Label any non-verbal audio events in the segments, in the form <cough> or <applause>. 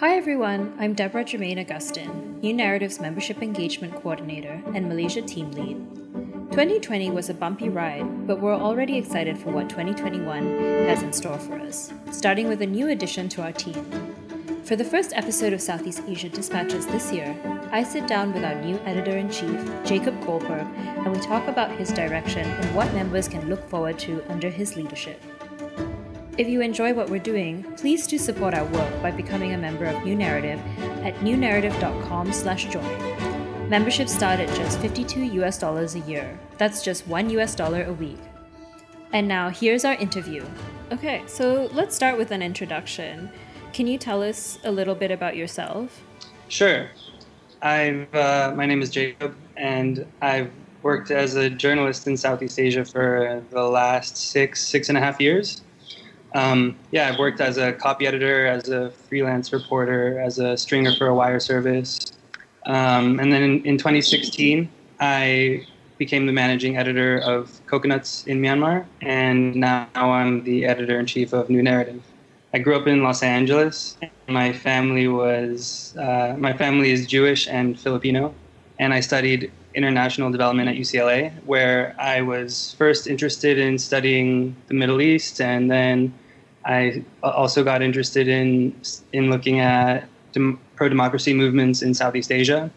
Hi everyone, I'm Deborah Germain Augustin, New Naratif's Membership Engagement Coordinator and Malaysia Team Lead. 2020 was a bumpy ride, but we're already excited for what 2021 has in store for us, starting with a new addition to our team. For the first episode of Southeast Asia Dispatches this year, I sit down with our new editor in chief, Jacob Goldberg, and we talk about his direction and what members can look forward to under his leadership. If you enjoy what we're doing, please do support our work by becoming a member of New Naratif at newnaratif.com/join. Membership starts at just 52 US dollars a year. That's just 1 US dollar a week. And now here's our interview. Okay, so let's start with an introduction. Can you tell us a little bit about yourself? Sure. I've uh, my name is Jacob, and I've worked as a journalist in Southeast Asia for the last six six and a half years. Um, yeah, I've worked as a copy editor, as a freelance reporter, as a stringer for a wire service. Um, and then in, in, 2016, I became the managing editor of Coconuts in Myanmar, and now I'm the editor in chief of New Naratif. I grew up in Los Angeles. My family was uh, my family is Jewish and Filipino, and I studied international development at UCLA, where I was first interested in studying the Middle East, and then I also got interested in in looking at dem- pro democracy movements in Southeast Asia.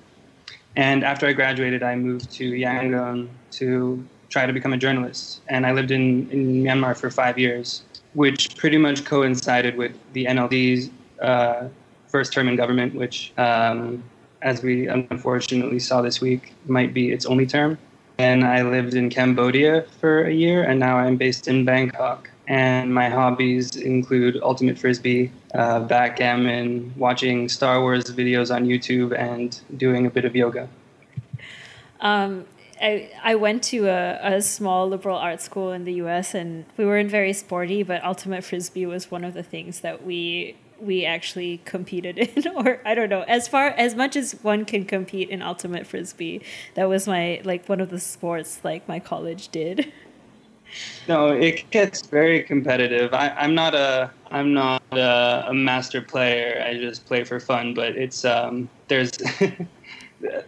And after I graduated, I moved to Yangon to try to become a journalist. And I lived in, in Myanmar for five years, which pretty much coincided with the NLD's uh, first term in government, which, um, as we unfortunately saw this week, might be its only term. And I lived in Cambodia for a year, and now I'm based in Bangkok and my hobbies include ultimate frisbee, uh, backgammon, watching Star Wars videos on YouTube, and doing a bit of yoga. Um, I, I went to a, a small liberal arts school in the U.S. and we weren't very sporty, but ultimate frisbee was one of the things that we we actually competed in <laughs> or i don't know as far as much as one can compete in ultimate frisbee that was my like one of the sports like my college did no, it gets very competitive. I, am not a I'm not a, a, master player. I just play for fun. But it's um, there's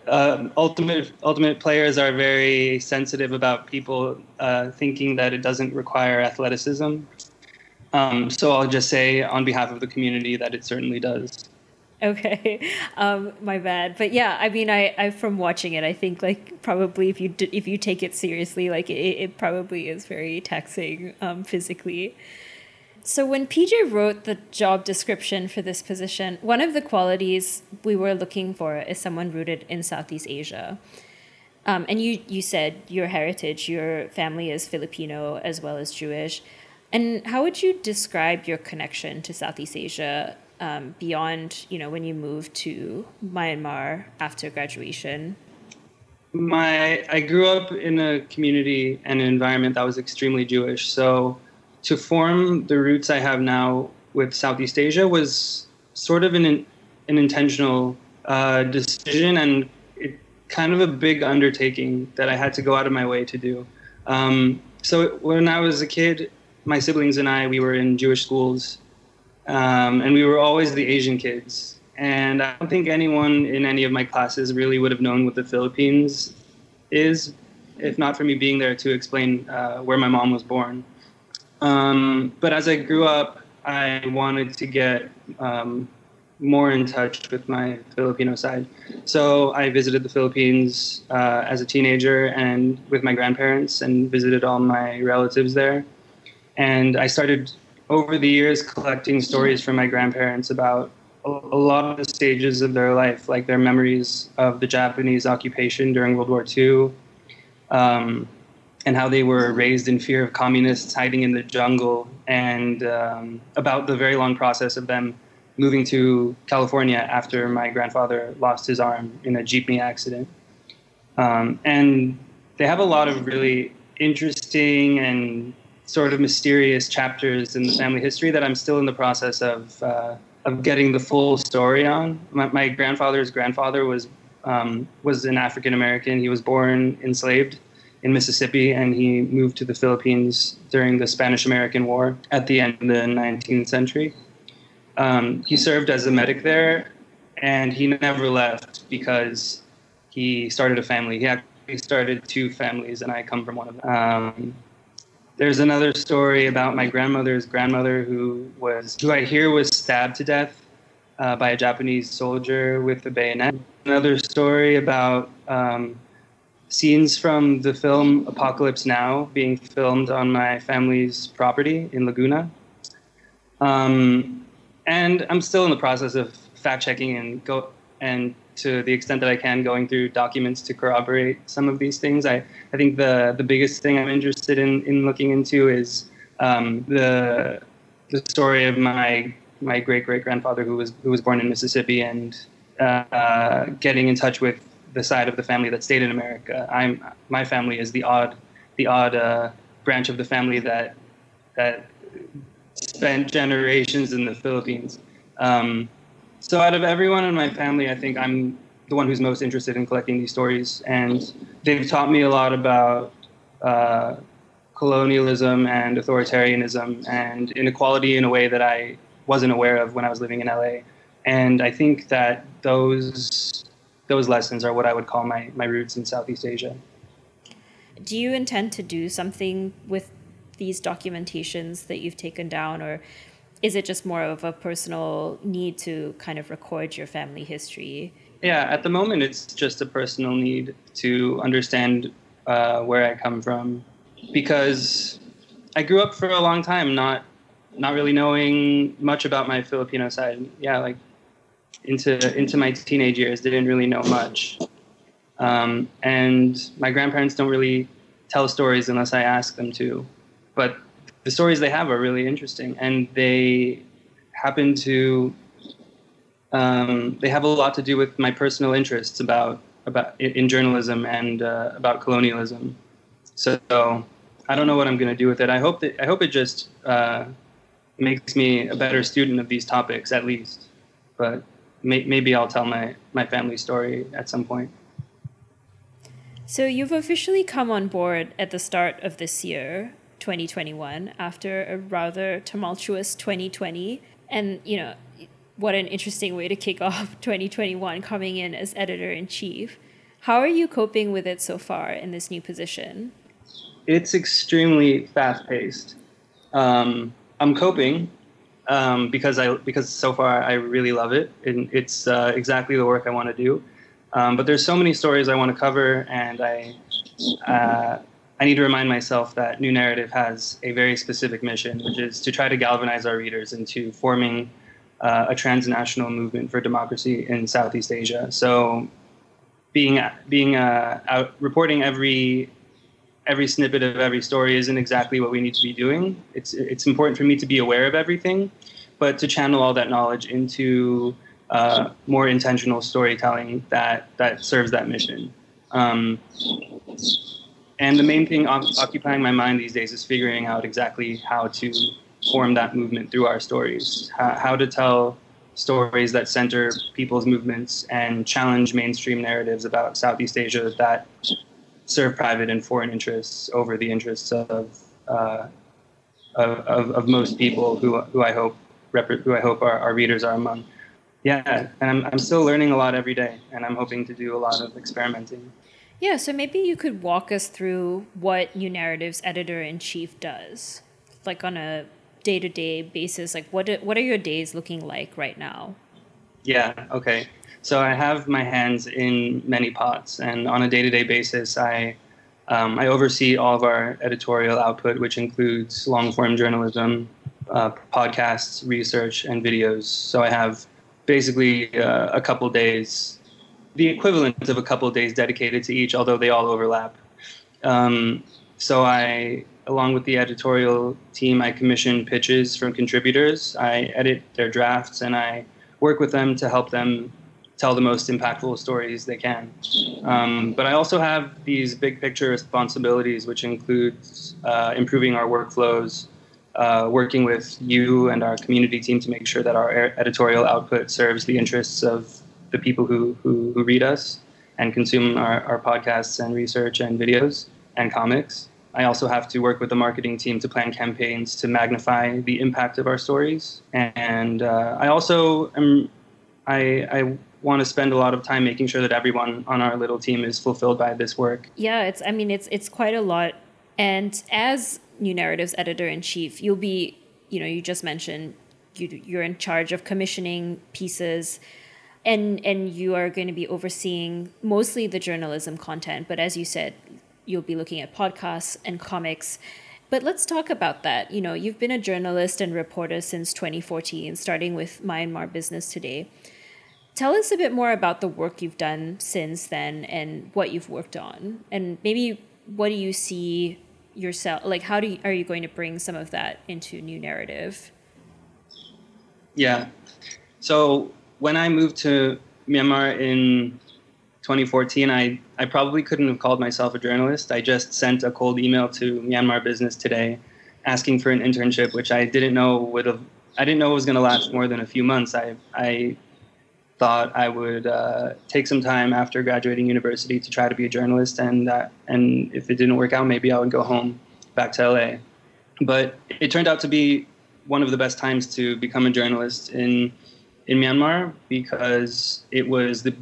uh, <laughs> ultimate ultimate players are very sensitive about people uh, thinking that it doesn't require athleticism. Um, so I'll just say on behalf of the community that it certainly does. Okay, <laughs> um, my bad. But yeah, I mean, I, I from watching it, I think like probably if you d- if you take it seriously, like it, it probably is very taxing um, physically. So when PJ wrote the job description for this position, one of the qualities we were looking for is someone rooted in Southeast Asia. Um, and you you said your heritage, your family is Filipino as well as Jewish. And how would you describe your connection to Southeast Asia um, beyond, you know, when you moved to Myanmar after graduation? My, I grew up in a community and an environment that was extremely Jewish. So to form the roots I have now with Southeast Asia was sort of an, an intentional uh, decision and it, kind of a big undertaking that I had to go out of my way to do. Um, so when I was a kid, my siblings and I, we were in Jewish schools um, and we were always the Asian kids. And I don't think anyone in any of my classes really would have known what the Philippines is, if not for me being there to explain uh, where my mom was born. Um, but as I grew up, I wanted to get um, more in touch with my Filipino side. So I visited the Philippines uh, as a teenager and with my grandparents and visited all my relatives there. And I started over the years collecting stories from my grandparents about a, lot of the stages of their life, like their memories of the Japanese occupation during World War II, um, and how they were raised in fear of communists hiding in the jungle, and um, about the very long process of them moving to California after my grandfather lost his arm in a jeepney accident. Um, and they have a lot of really interesting and sort of mysterious chapters in the family history that I'm still in the process of uh, of getting the full story on. My, my grandfather's grandfather was um, was an African American. He was born enslaved in Mississippi, and he moved to the Philippines during the Spanish American War at the end of the 19th century. Um, he served as a medic there, and he never left because he started a family. He actually started two families, and I come from one of them. Um, there's another story about my grandmother's grandmother who was who I hear was stabbed to death uh, by a Japanese soldier with a bayonet. Another story about um, scenes from the film Apocalypse Now being filmed on my family's property in Laguna. Um, and I'm still in the process of fact checking and go and to the extent that I can, going through documents to corroborate some of these things. I, I think the the biggest thing I'm interested in in looking into is um, the the story of my my great great grandfather who was who was born in Mississippi and uh, getting in touch with the side of the family that stayed in America. I'm my family is the odd the odd uh, branch of the family that that spent generations in the Philippines. Um, so out of everyone in my family, I think I'm the one who's most interested in collecting these stories, and they've taught me a lot about uh, colonialism and authoritarianism and inequality in a way that I wasn't aware of when I was living in LA. And I think that those those lessons are what I would call my, my roots in Southeast Asia. Do you intend to do something with these documentations that you've taken down, or is it just more of a personal need to kind of record your family history? Yeah, at the moment, it's just a personal need to understand uh, where I come from because I grew up for a long time not not really knowing much about my Filipino side. Yeah, like into into my teenage years, didn't really know much. Um, and my grandparents don't really tell stories unless I ask them to. But the stories they have are really interesting, and they happen to um, they have a lot to do with my personal interests about about in journalism and uh, about colonialism. So I don't know what I'm going to do with it. I hope that I hope it just uh, makes me a better student of these topics at least. But may, maybe I'll tell my my family story at some point. So you've officially come on board at the start of this year, 2021, after a rather tumultuous 2020, and you know what an interesting way to kick <laughs> off 2021 coming in as editor in chief. How are you coping with it so far in this new position? It's extremely fast paced. Um, I'm coping um, because I because so far I really love it and it's uh, exactly the work I want to do. Um, but there's so many stories I want to cover, and I uh, I need to remind myself that New Naratif has a very specific mission, which is to try to galvanize our readers into forming uh, a transnational movement for democracy in Southeast Asia. So, being being uh, out reporting every every snippet of every story isn't exactly what we need to be doing. It's it's important for me to be aware of everything, but to channel all that knowledge into uh, more intentional storytelling that that serves that mission. Um, and the main thing occupying my mind these days is figuring out exactly how to form that movement through our stories, how, how to tell stories that center people's movements and challenge mainstream narratives about Southeast Asia that serve private and foreign interests over the interests of uh, of, of, most people who, who I hope who I hope our, our readers are among. Yeah, and I'm, I'm still learning a lot every day, and I'm hoping to do a lot of experimenting. Yeah, so maybe you could walk us through what New Naratif's editor in chief does, like on a day to day basis. Like, what what are your days looking like right now? Yeah. Okay. So I have my hands in many pots, and on a day-to-day basis, I um, I oversee all of our editorial output, which includes long-form journalism, uh, podcasts, research, and videos. So I have basically uh, a couple days, the equivalent of a couple of days dedicated to each, although they all overlap. Um, so I, along with the editorial team, I commission pitches from contributors. I edit their drafts, and I work with them to help them tell the most impactful stories they can. Um, but I also have these big picture responsibilities, which includes uh, improving our workflows, uh, working with you and our community team to make sure that our editorial output serves the interests of the people who, who, who read us and consume our, our podcasts and research and videos and comics. I also have to work with the marketing team to plan campaigns to magnify the impact of our stories. And uh, I also am, I, I want to spend a lot of time making sure that everyone on our little team is fulfilled by this work. Yeah, it's, I mean, it's, it's quite a lot. And as New Naratif's editor in chief, you'll be, you know, you just mentioned you, you're in charge of commissioning pieces and and you are going to be overseeing mostly the journalism content but as you said you'll be looking at podcasts and comics. But let's talk about that. You know, you've been a journalist and reporter since 2014, starting with Myanmar Business Today. Tell us a bit more about the work you've done since then and what you've worked on. And maybe what do you see yourself like how do you, are you going to bring some of that into New Naratif? Yeah. So when I moved to Myanmar in 2014, I, I probably couldn't have called myself a journalist. I just sent a cold email to Myanmar Business Today asking for an internship, which I didn't know would have, I didn't know was going to last more than a few months. I, I thought I would uh, take some time after graduating university to try to be a journalist, and uh, and if it didn't work out, maybe I would go home back to LA. But it turned out to be one of the best times to become a journalist in in Myanmar because it was the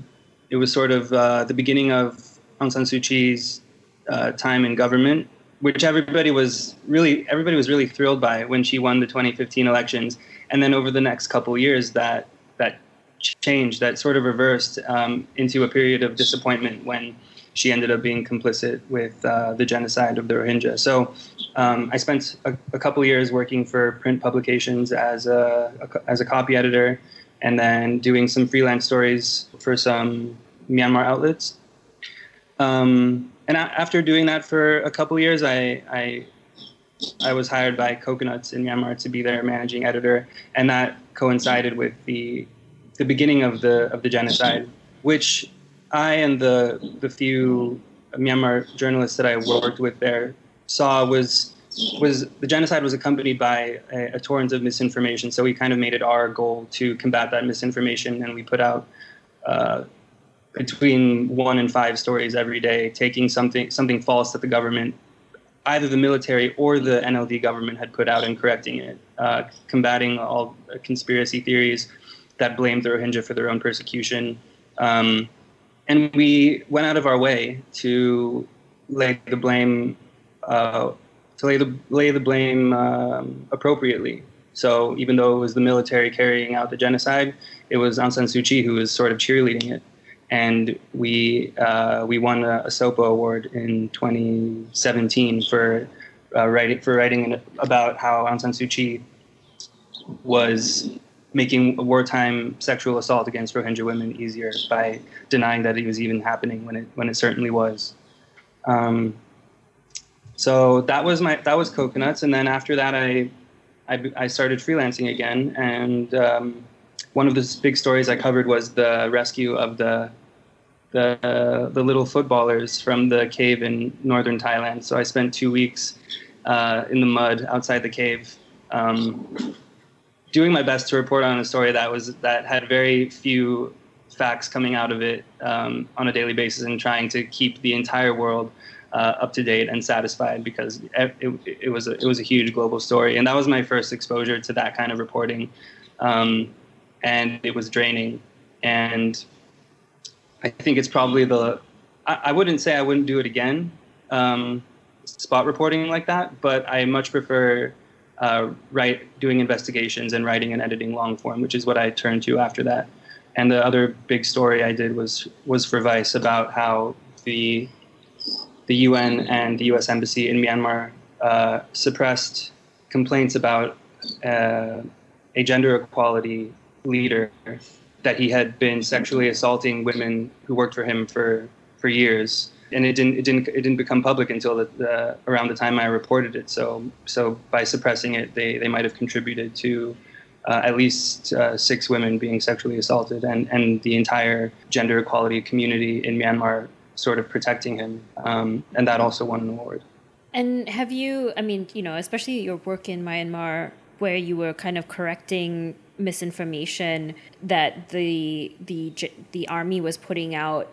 it was sort of uh, the beginning of Aung San Suu Kyi's uh, time in government, which everybody was really everybody was really thrilled by when she won the 2015 elections, and then over the next couple years that that changed, that sort of reversed um, into a period of disappointment when she ended up being complicit with uh, the genocide of the Rohingya. So um, I spent a, a couple years working for print publications as a, a, as a copy editor, and then doing some freelance stories for some Myanmar outlets. Um, and a- after doing that for a couple years, I, I, I was hired by Coconuts in Myanmar to be their managing editor, and that coincided with the the beginning of the of the genocide, which I and the the few Myanmar journalists that I worked with there saw was was the genocide was accompanied by a, a, torrent of misinformation. So we kind of made it our goal to combat that misinformation, and we put out uh, between one and five stories every day, taking something something false that the government, either the military or the NLD government, had put out and correcting it, uh, combating all conspiracy theories that blamed the Rohingya for their own persecution. Um, and we went out of our way to lay the blame uh, to lay the lay the blame um, appropriately. So even though it was the military carrying out the genocide, it was Aung San Suu Kyi who was sort of cheerleading it. And we uh, we won a, a, SOPA award in 2017 for uh, writing for writing about how Aung San Suu Kyi was making wartime sexual assault against Rohingya women easier by denying that it was even happening when it when it certainly was. Um, so that was my that was coconuts, and then after that, I I, I started freelancing again, and um, one of the big stories I covered was the rescue of the the uh, the little footballers from the cave in northern Thailand. So I spent two weeks uh, in the mud outside the cave, um, doing my best to report on a story that was that had very few facts coming out of it um, on a daily basis, and trying to keep the entire world uh, up to date and satisfied because it, it, it, was a, it was a huge global story, and that was my first exposure to that kind of reporting, um, and it was draining. And I think it's probably the I, I wouldn't say I wouldn't do it again, um, spot reporting like that, but I much prefer uh, write doing investigations and writing and editing long form, which is what I turned to after that. And the other big story I did was was for Vice about how the the UN and the U.S. Embassy in Myanmar uh, suppressed complaints about uh, a gender equality leader that he had been sexually assaulting women who worked for him for for years, and it didn't it didn't it didn't become public until the, the, around the time I reported it. So so by suppressing it, they they might have contributed to. Uh, at least uh, six women being sexually assaulted, and, and the entire gender equality community in Myanmar sort of protecting him, um, and that also won an award. And have you? I mean, you know, especially your work in Myanmar, where you were kind of correcting misinformation that the the the army was putting out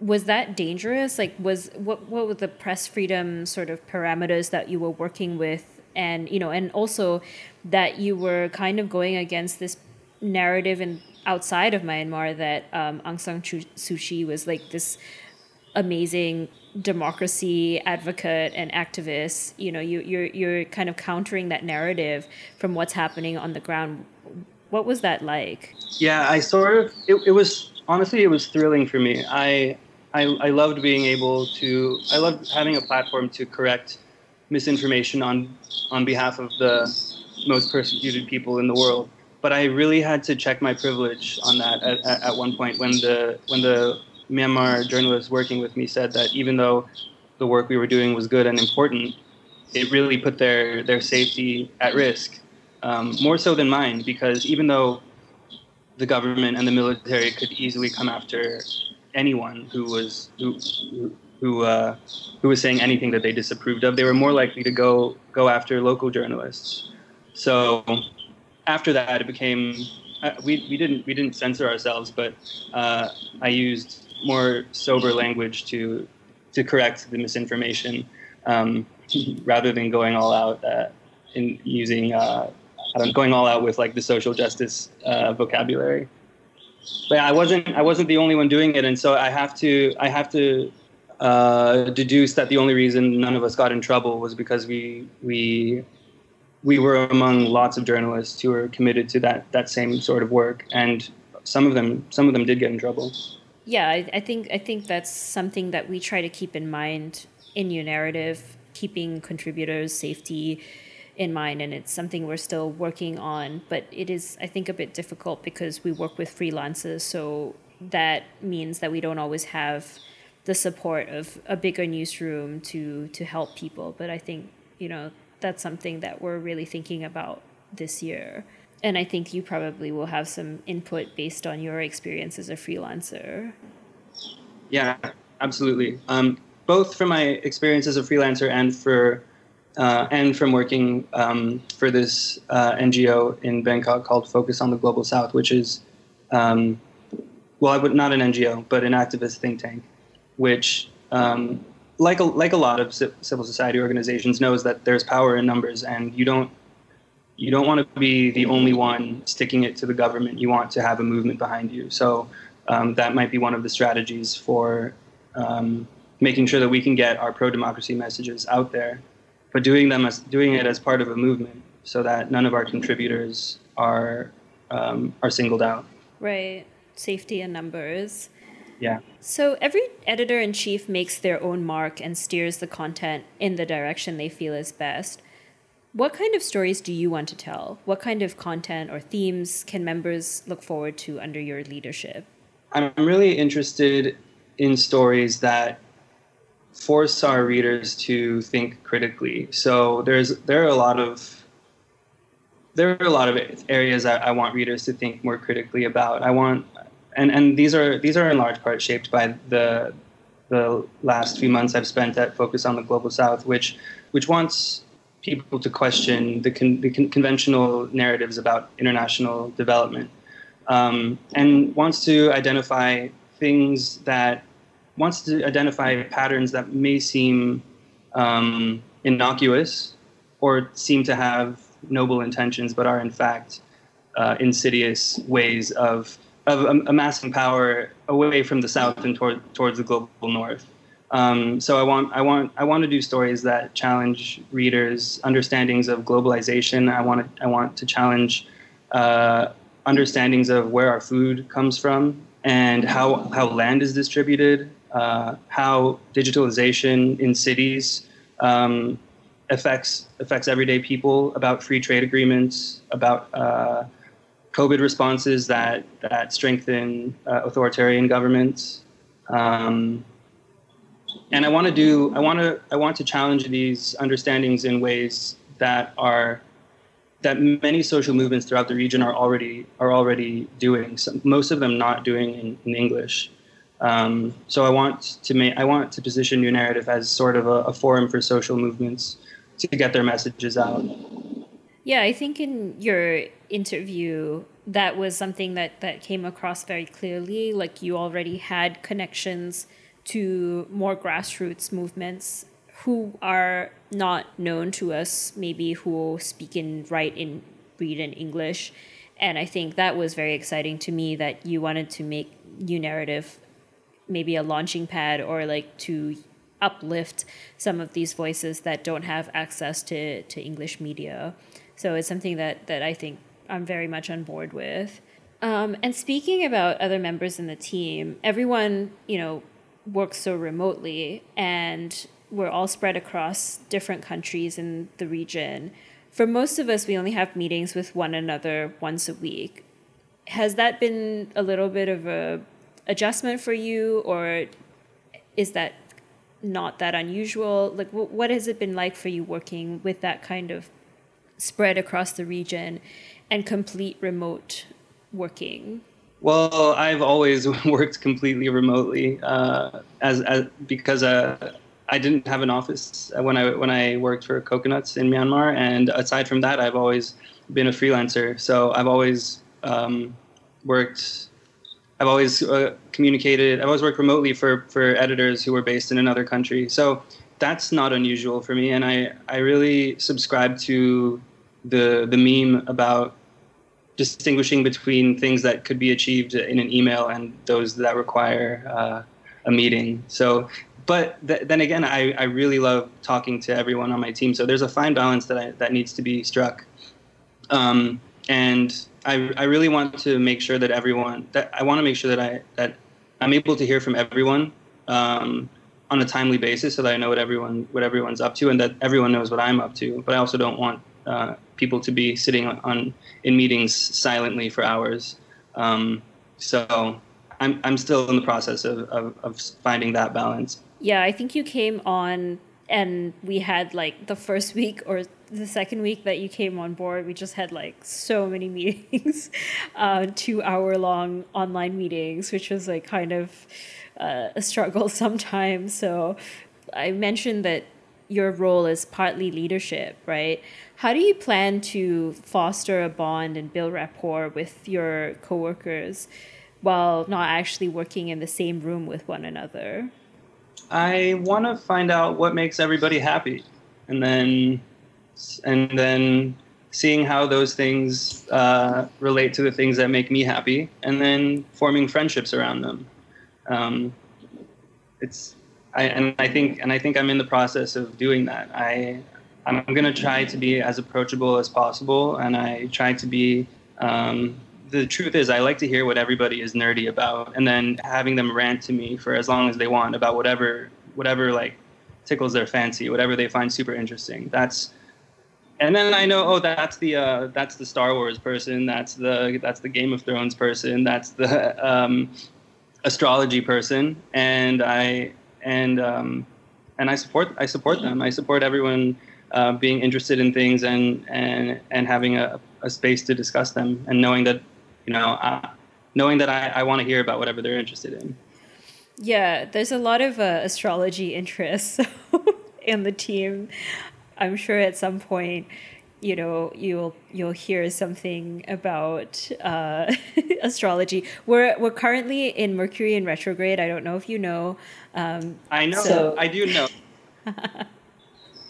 was that dangerous? Like, was what what were the press freedom sort of parameters that you were working with, and you know, and also that you were kind of going against this narrative and outside of Myanmar that um, Aung San Suu Kyi was like this amazing democracy advocate and activist. You know, you, you're you're kind of countering that narrative from what's happening on the ground. What was that like? Yeah, I sort of it, it was honestly it was thrilling for me. I I, I loved being able to, I loved having a platform to correct misinformation on, on behalf of the most persecuted people in the world. But I really had to check my privilege on that at, at, at one point when the, when the Myanmar journalist working with me said that even though the work we were doing was good and important, it really put their, their safety at risk, um, more so than mine, because even though the government and the military could easily come after anyone who was who who uh, who was saying anything that they disapproved of. They were more likely to go go after local journalists. So after that, it became uh, we, we didn't we didn't censor ourselves, but uh, I used more sober language to to correct the misinformation um, rather than going all out uh, in using uh, going all out with like the social justice uh, vocabulary but I wasn't I wasn't the only one doing it, and so I have to I have to uh, deduce that the only reason none of us got in trouble was because we we we were among lots of journalists who were committed to that that same sort of work, and some of them some of them did get in trouble. Yeah, I, I think I think that's something that we try to keep in mind in your narrative, keeping contributors' safety in mind and it's something we're still working on but it is i think a bit difficult because we work with freelancers so that means that we don't always have the support of a bigger newsroom to to help people but i think you know that's something that we're really thinking about this year and i think you probably will have some input based on your experience as a freelancer. Yeah absolutely. Um, both from my experience as a freelancer and for uh, and from working um, for this uh, NGO in Bangkok called Focus on the Global South, which is, um, well, I would not an NGO, but an activist think tank, which, um, like a, like a lot of civil society organizations, knows that there's power in numbers, and you don't you don't want to be the only one sticking it to the government. You want to have a movement behind you. So um, that might be one of the strategies for um, making sure that we can get our pro democracy messages out there but doing them as doing it as part of a movement so that none of our contributors are um, are singled out. Right, safety in numbers. Yeah. So every editor in chief makes their own mark and steers the content in the direction they feel is best. What kind of stories do you want to tell? What kind of content or themes can members look forward to under your leadership? I'm really interested in stories that force our readers to think critically. So there's there are a lot of there are a lot of areas I, I want readers to think more critically about. I want and, and these are these are in large part shaped by the the last few months I've spent at Focus on the Global South, which which wants people to question the, con, the con, conventional narratives about international development, um, and wants to identify things that wants to identify patterns that may seem um, innocuous or seem to have noble intentions, but are in fact uh, insidious ways of of amassing power away from the south and toward, towards the global north. Um, so I want I want I want to do stories that challenge readers' understandings of globalization. I want to I want to challenge uh, understandings of where our food comes from and how how land is distributed uh, how digitalization in cities um, affects affects everyday people, about free trade agreements, about uh, COVID responses that that strengthen uh, authoritarian governments. Um, and I want to do I want to I want to challenge these understandings in ways that are that many social movements throughout the region are already are already doing. So most of them not doing in, in English. Um, so I want to make I want to position New Naratif as sort of a, a forum for social movements to get their messages out. Yeah, I think in your interview that was something that that came across very clearly. Like you already had connections to more grassroots movements who are not known to us, maybe who speak and write in read in English. And I think that was very exciting to me that you wanted to make New Naratif maybe a launching pad or like to uplift some of these voices that don't have access to, to English media. So it's something that, that I think I'm very much on board with. Um, and speaking about other members in the team, everyone, you know, works so remotely and we're all spread across different countries in the region. For most of us, we only have meetings with one another once a week. Has that been a little bit of a adjustment for you, or is that not that unusual? Like, what has it been like for you working with that kind of spread across the region and complete remote working? Well, I've always <laughs> worked completely remotely uh, as, as because uh, I didn't have an office when I when I worked for Coconuts in Myanmar, and aside from that, I've always been a freelancer. So I've always um, worked. I've always uh, communicated. I've always worked remotely for for editors who were based in another country. So that's not unusual for me, and I I really subscribe to the the meme about distinguishing between things that could be achieved in an email and those that require uh, a meeting. So but th- then again, I, I really love talking to everyone on my team. So there's a fine balance that I, that needs to be struck. Um, and I, I really want to make sure that everyone that I want to make sure that I that I'm able to hear from everyone um, on a timely basis, so that I know what everyone what everyone's up to, and that everyone knows what I'm up to. But I also don't want uh, people to be sitting on, in meetings silently for hours. Um, so I'm I'm still in the process of, of, of finding that balance. Yeah, I think you came on and we had like the first week or the second week that you came on board, we just had like so many <laughs> meetings, uh, two hour long online meetings, which was like kind of uh, a struggle <laughs> sometimes. So I mentioned that your role is partly leadership, right? How do you plan to foster a bond and build rapport with your coworkers while not actually working in the same room with one another? I want to find out what makes everybody happy, and then and then seeing how those things uh, relate to the things that make me happy, and then forming friendships around them. Um, it's I, and I think and I think I'm in the process of doing that. I I'm going to try to be as approachable as possible, and I try to be um, the truth is, I like to hear what everybody is nerdy about, and then having them rant to me for as long as they want about whatever, whatever like tickles their fancy, whatever they find super interesting. That's, and then I know, oh, that's the uh, that's the Star Wars person, that's the that's the Game of Thrones person, that's the <laughs> um, astrology person, and I and um, and I support I support them. I support everyone uh, being interested in things and and and having a, a space to discuss them, and knowing that you know, uh, knowing that I, I want to hear about whatever they're interested in. Yeah, there's a lot of uh, astrology <laughs> interests in the team. I'm sure at some point, you know, you'll you'll hear something about uh, <laughs> astrology. We're we're currently in Mercury in retrograde. I don't know if you know. Um, I know. So. I do know. <laughs>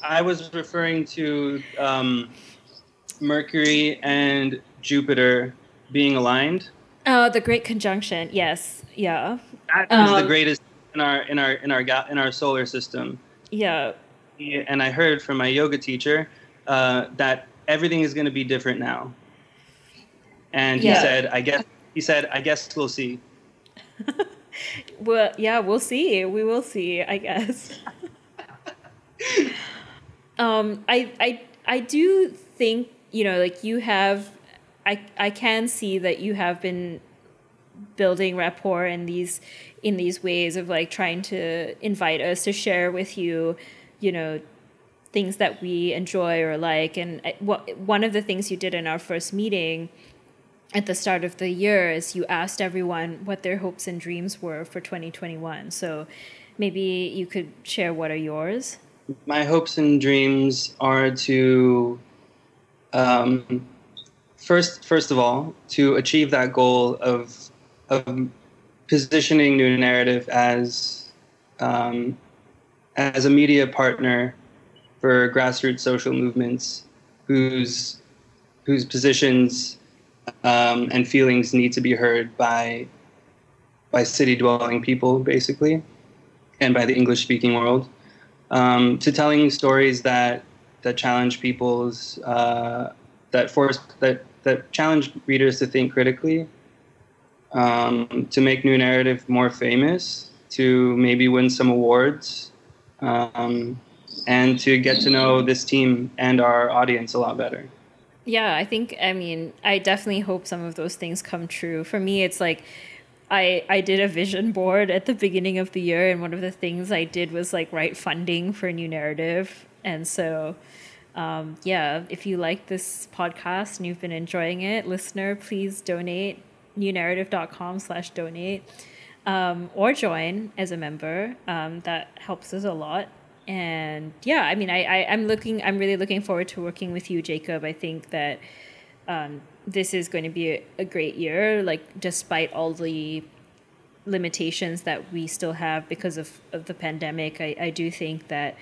I was referring to um, Mercury and Jupiter being aligned. Oh, the Great Conjunction. Yes. Yeah. That is um, the greatest in our in our in our in our solar system. Yeah. And I heard from my yoga teacher uh, that everything is going to be different now. And he yeah. said, "I guess." He said, "I guess we'll see." <laughs> well, yeah, we'll see. We will see. I guess. <laughs> um, I I I do think you know, like you have I I can see that you have been building rapport in these in these ways of like trying to invite us to share with you, you know, things that we enjoy or like. And what one of the things you did in our first meeting at the start of the year is you asked everyone what their hopes and dreams were for 2021. So maybe you could share what are yours. My hopes and dreams are to um, first first of all to achieve that goal of of positioning New Naratif as um, as a media partner for grassroots social movements whose whose positions um, and feelings need to be heard by by city dwelling people, basically, and by the English speaking world, um, to telling stories that that challenge people's uh, that force that that challenge readers to think critically, um, to make New Naratif more famous, to maybe win some awards, um, and to get to know this team and our audience a lot better. Yeah, I think I mean I definitely hope some of those things come true. For me, it's like I I did a vision board at the beginning of the year, and one of the things I did was like write funding for a New Naratif, and so. Um, yeah, if you like this podcast and you've been enjoying it, listener, please donate newnaratif.com slash donate um, or join as a member. Um, that helps us a lot and yeah, I mean, I, I am looking, I'm really looking forward to working with you, Jacob. I think that um, this is going to be a, a great year, like despite all the limitations that we still have because of, of the pandemic. I, I do think that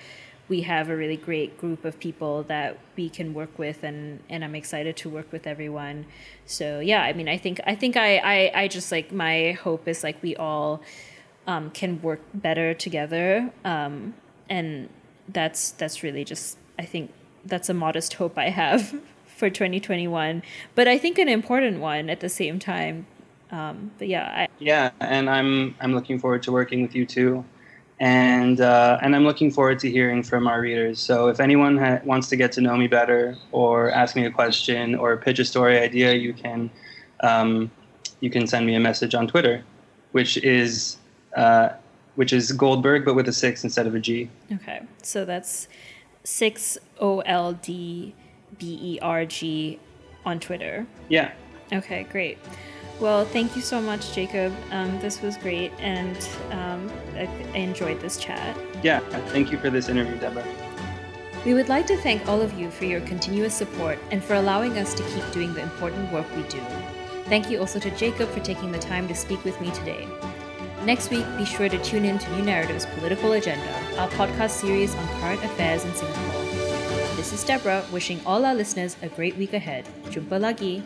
we have a really great group of people that we can work with and and I'm excited to work with everyone. So yeah, I mean I think I think I I, I just like my hope is like we all um, can work better together. Um, and that's that's really just I think that's a modest hope I have <laughs> for 2021, but I think an important one at the same time. Um, but yeah, I, yeah, and I'm I'm looking forward to working with you too, and uh, and I'm looking forward to hearing from our readers. So if anyone ha- wants to get to know me better, or ask me a question, or pitch a story idea, you can um, you can send me a message on Twitter, which is uh, which is Goldberg, but with a six instead of a G. Okay, so that's six O L D B E R G on Twitter. Yeah. Okay, great. Well, thank you so much, Jacob. Um, this was great, and um, I, I enjoyed this chat. Yeah, thank you for this interview, Deborah. We would like to thank all of you for your continuous support and for allowing us to keep doing the important work we do. Thank you also to Jacob for taking the time to speak with me today. Next week, be sure to tune in to New Naratif's Political Agenda, our podcast series on current affairs in Singapore. Deborah, wishing all our listeners a great week ahead. Jumpa lagi!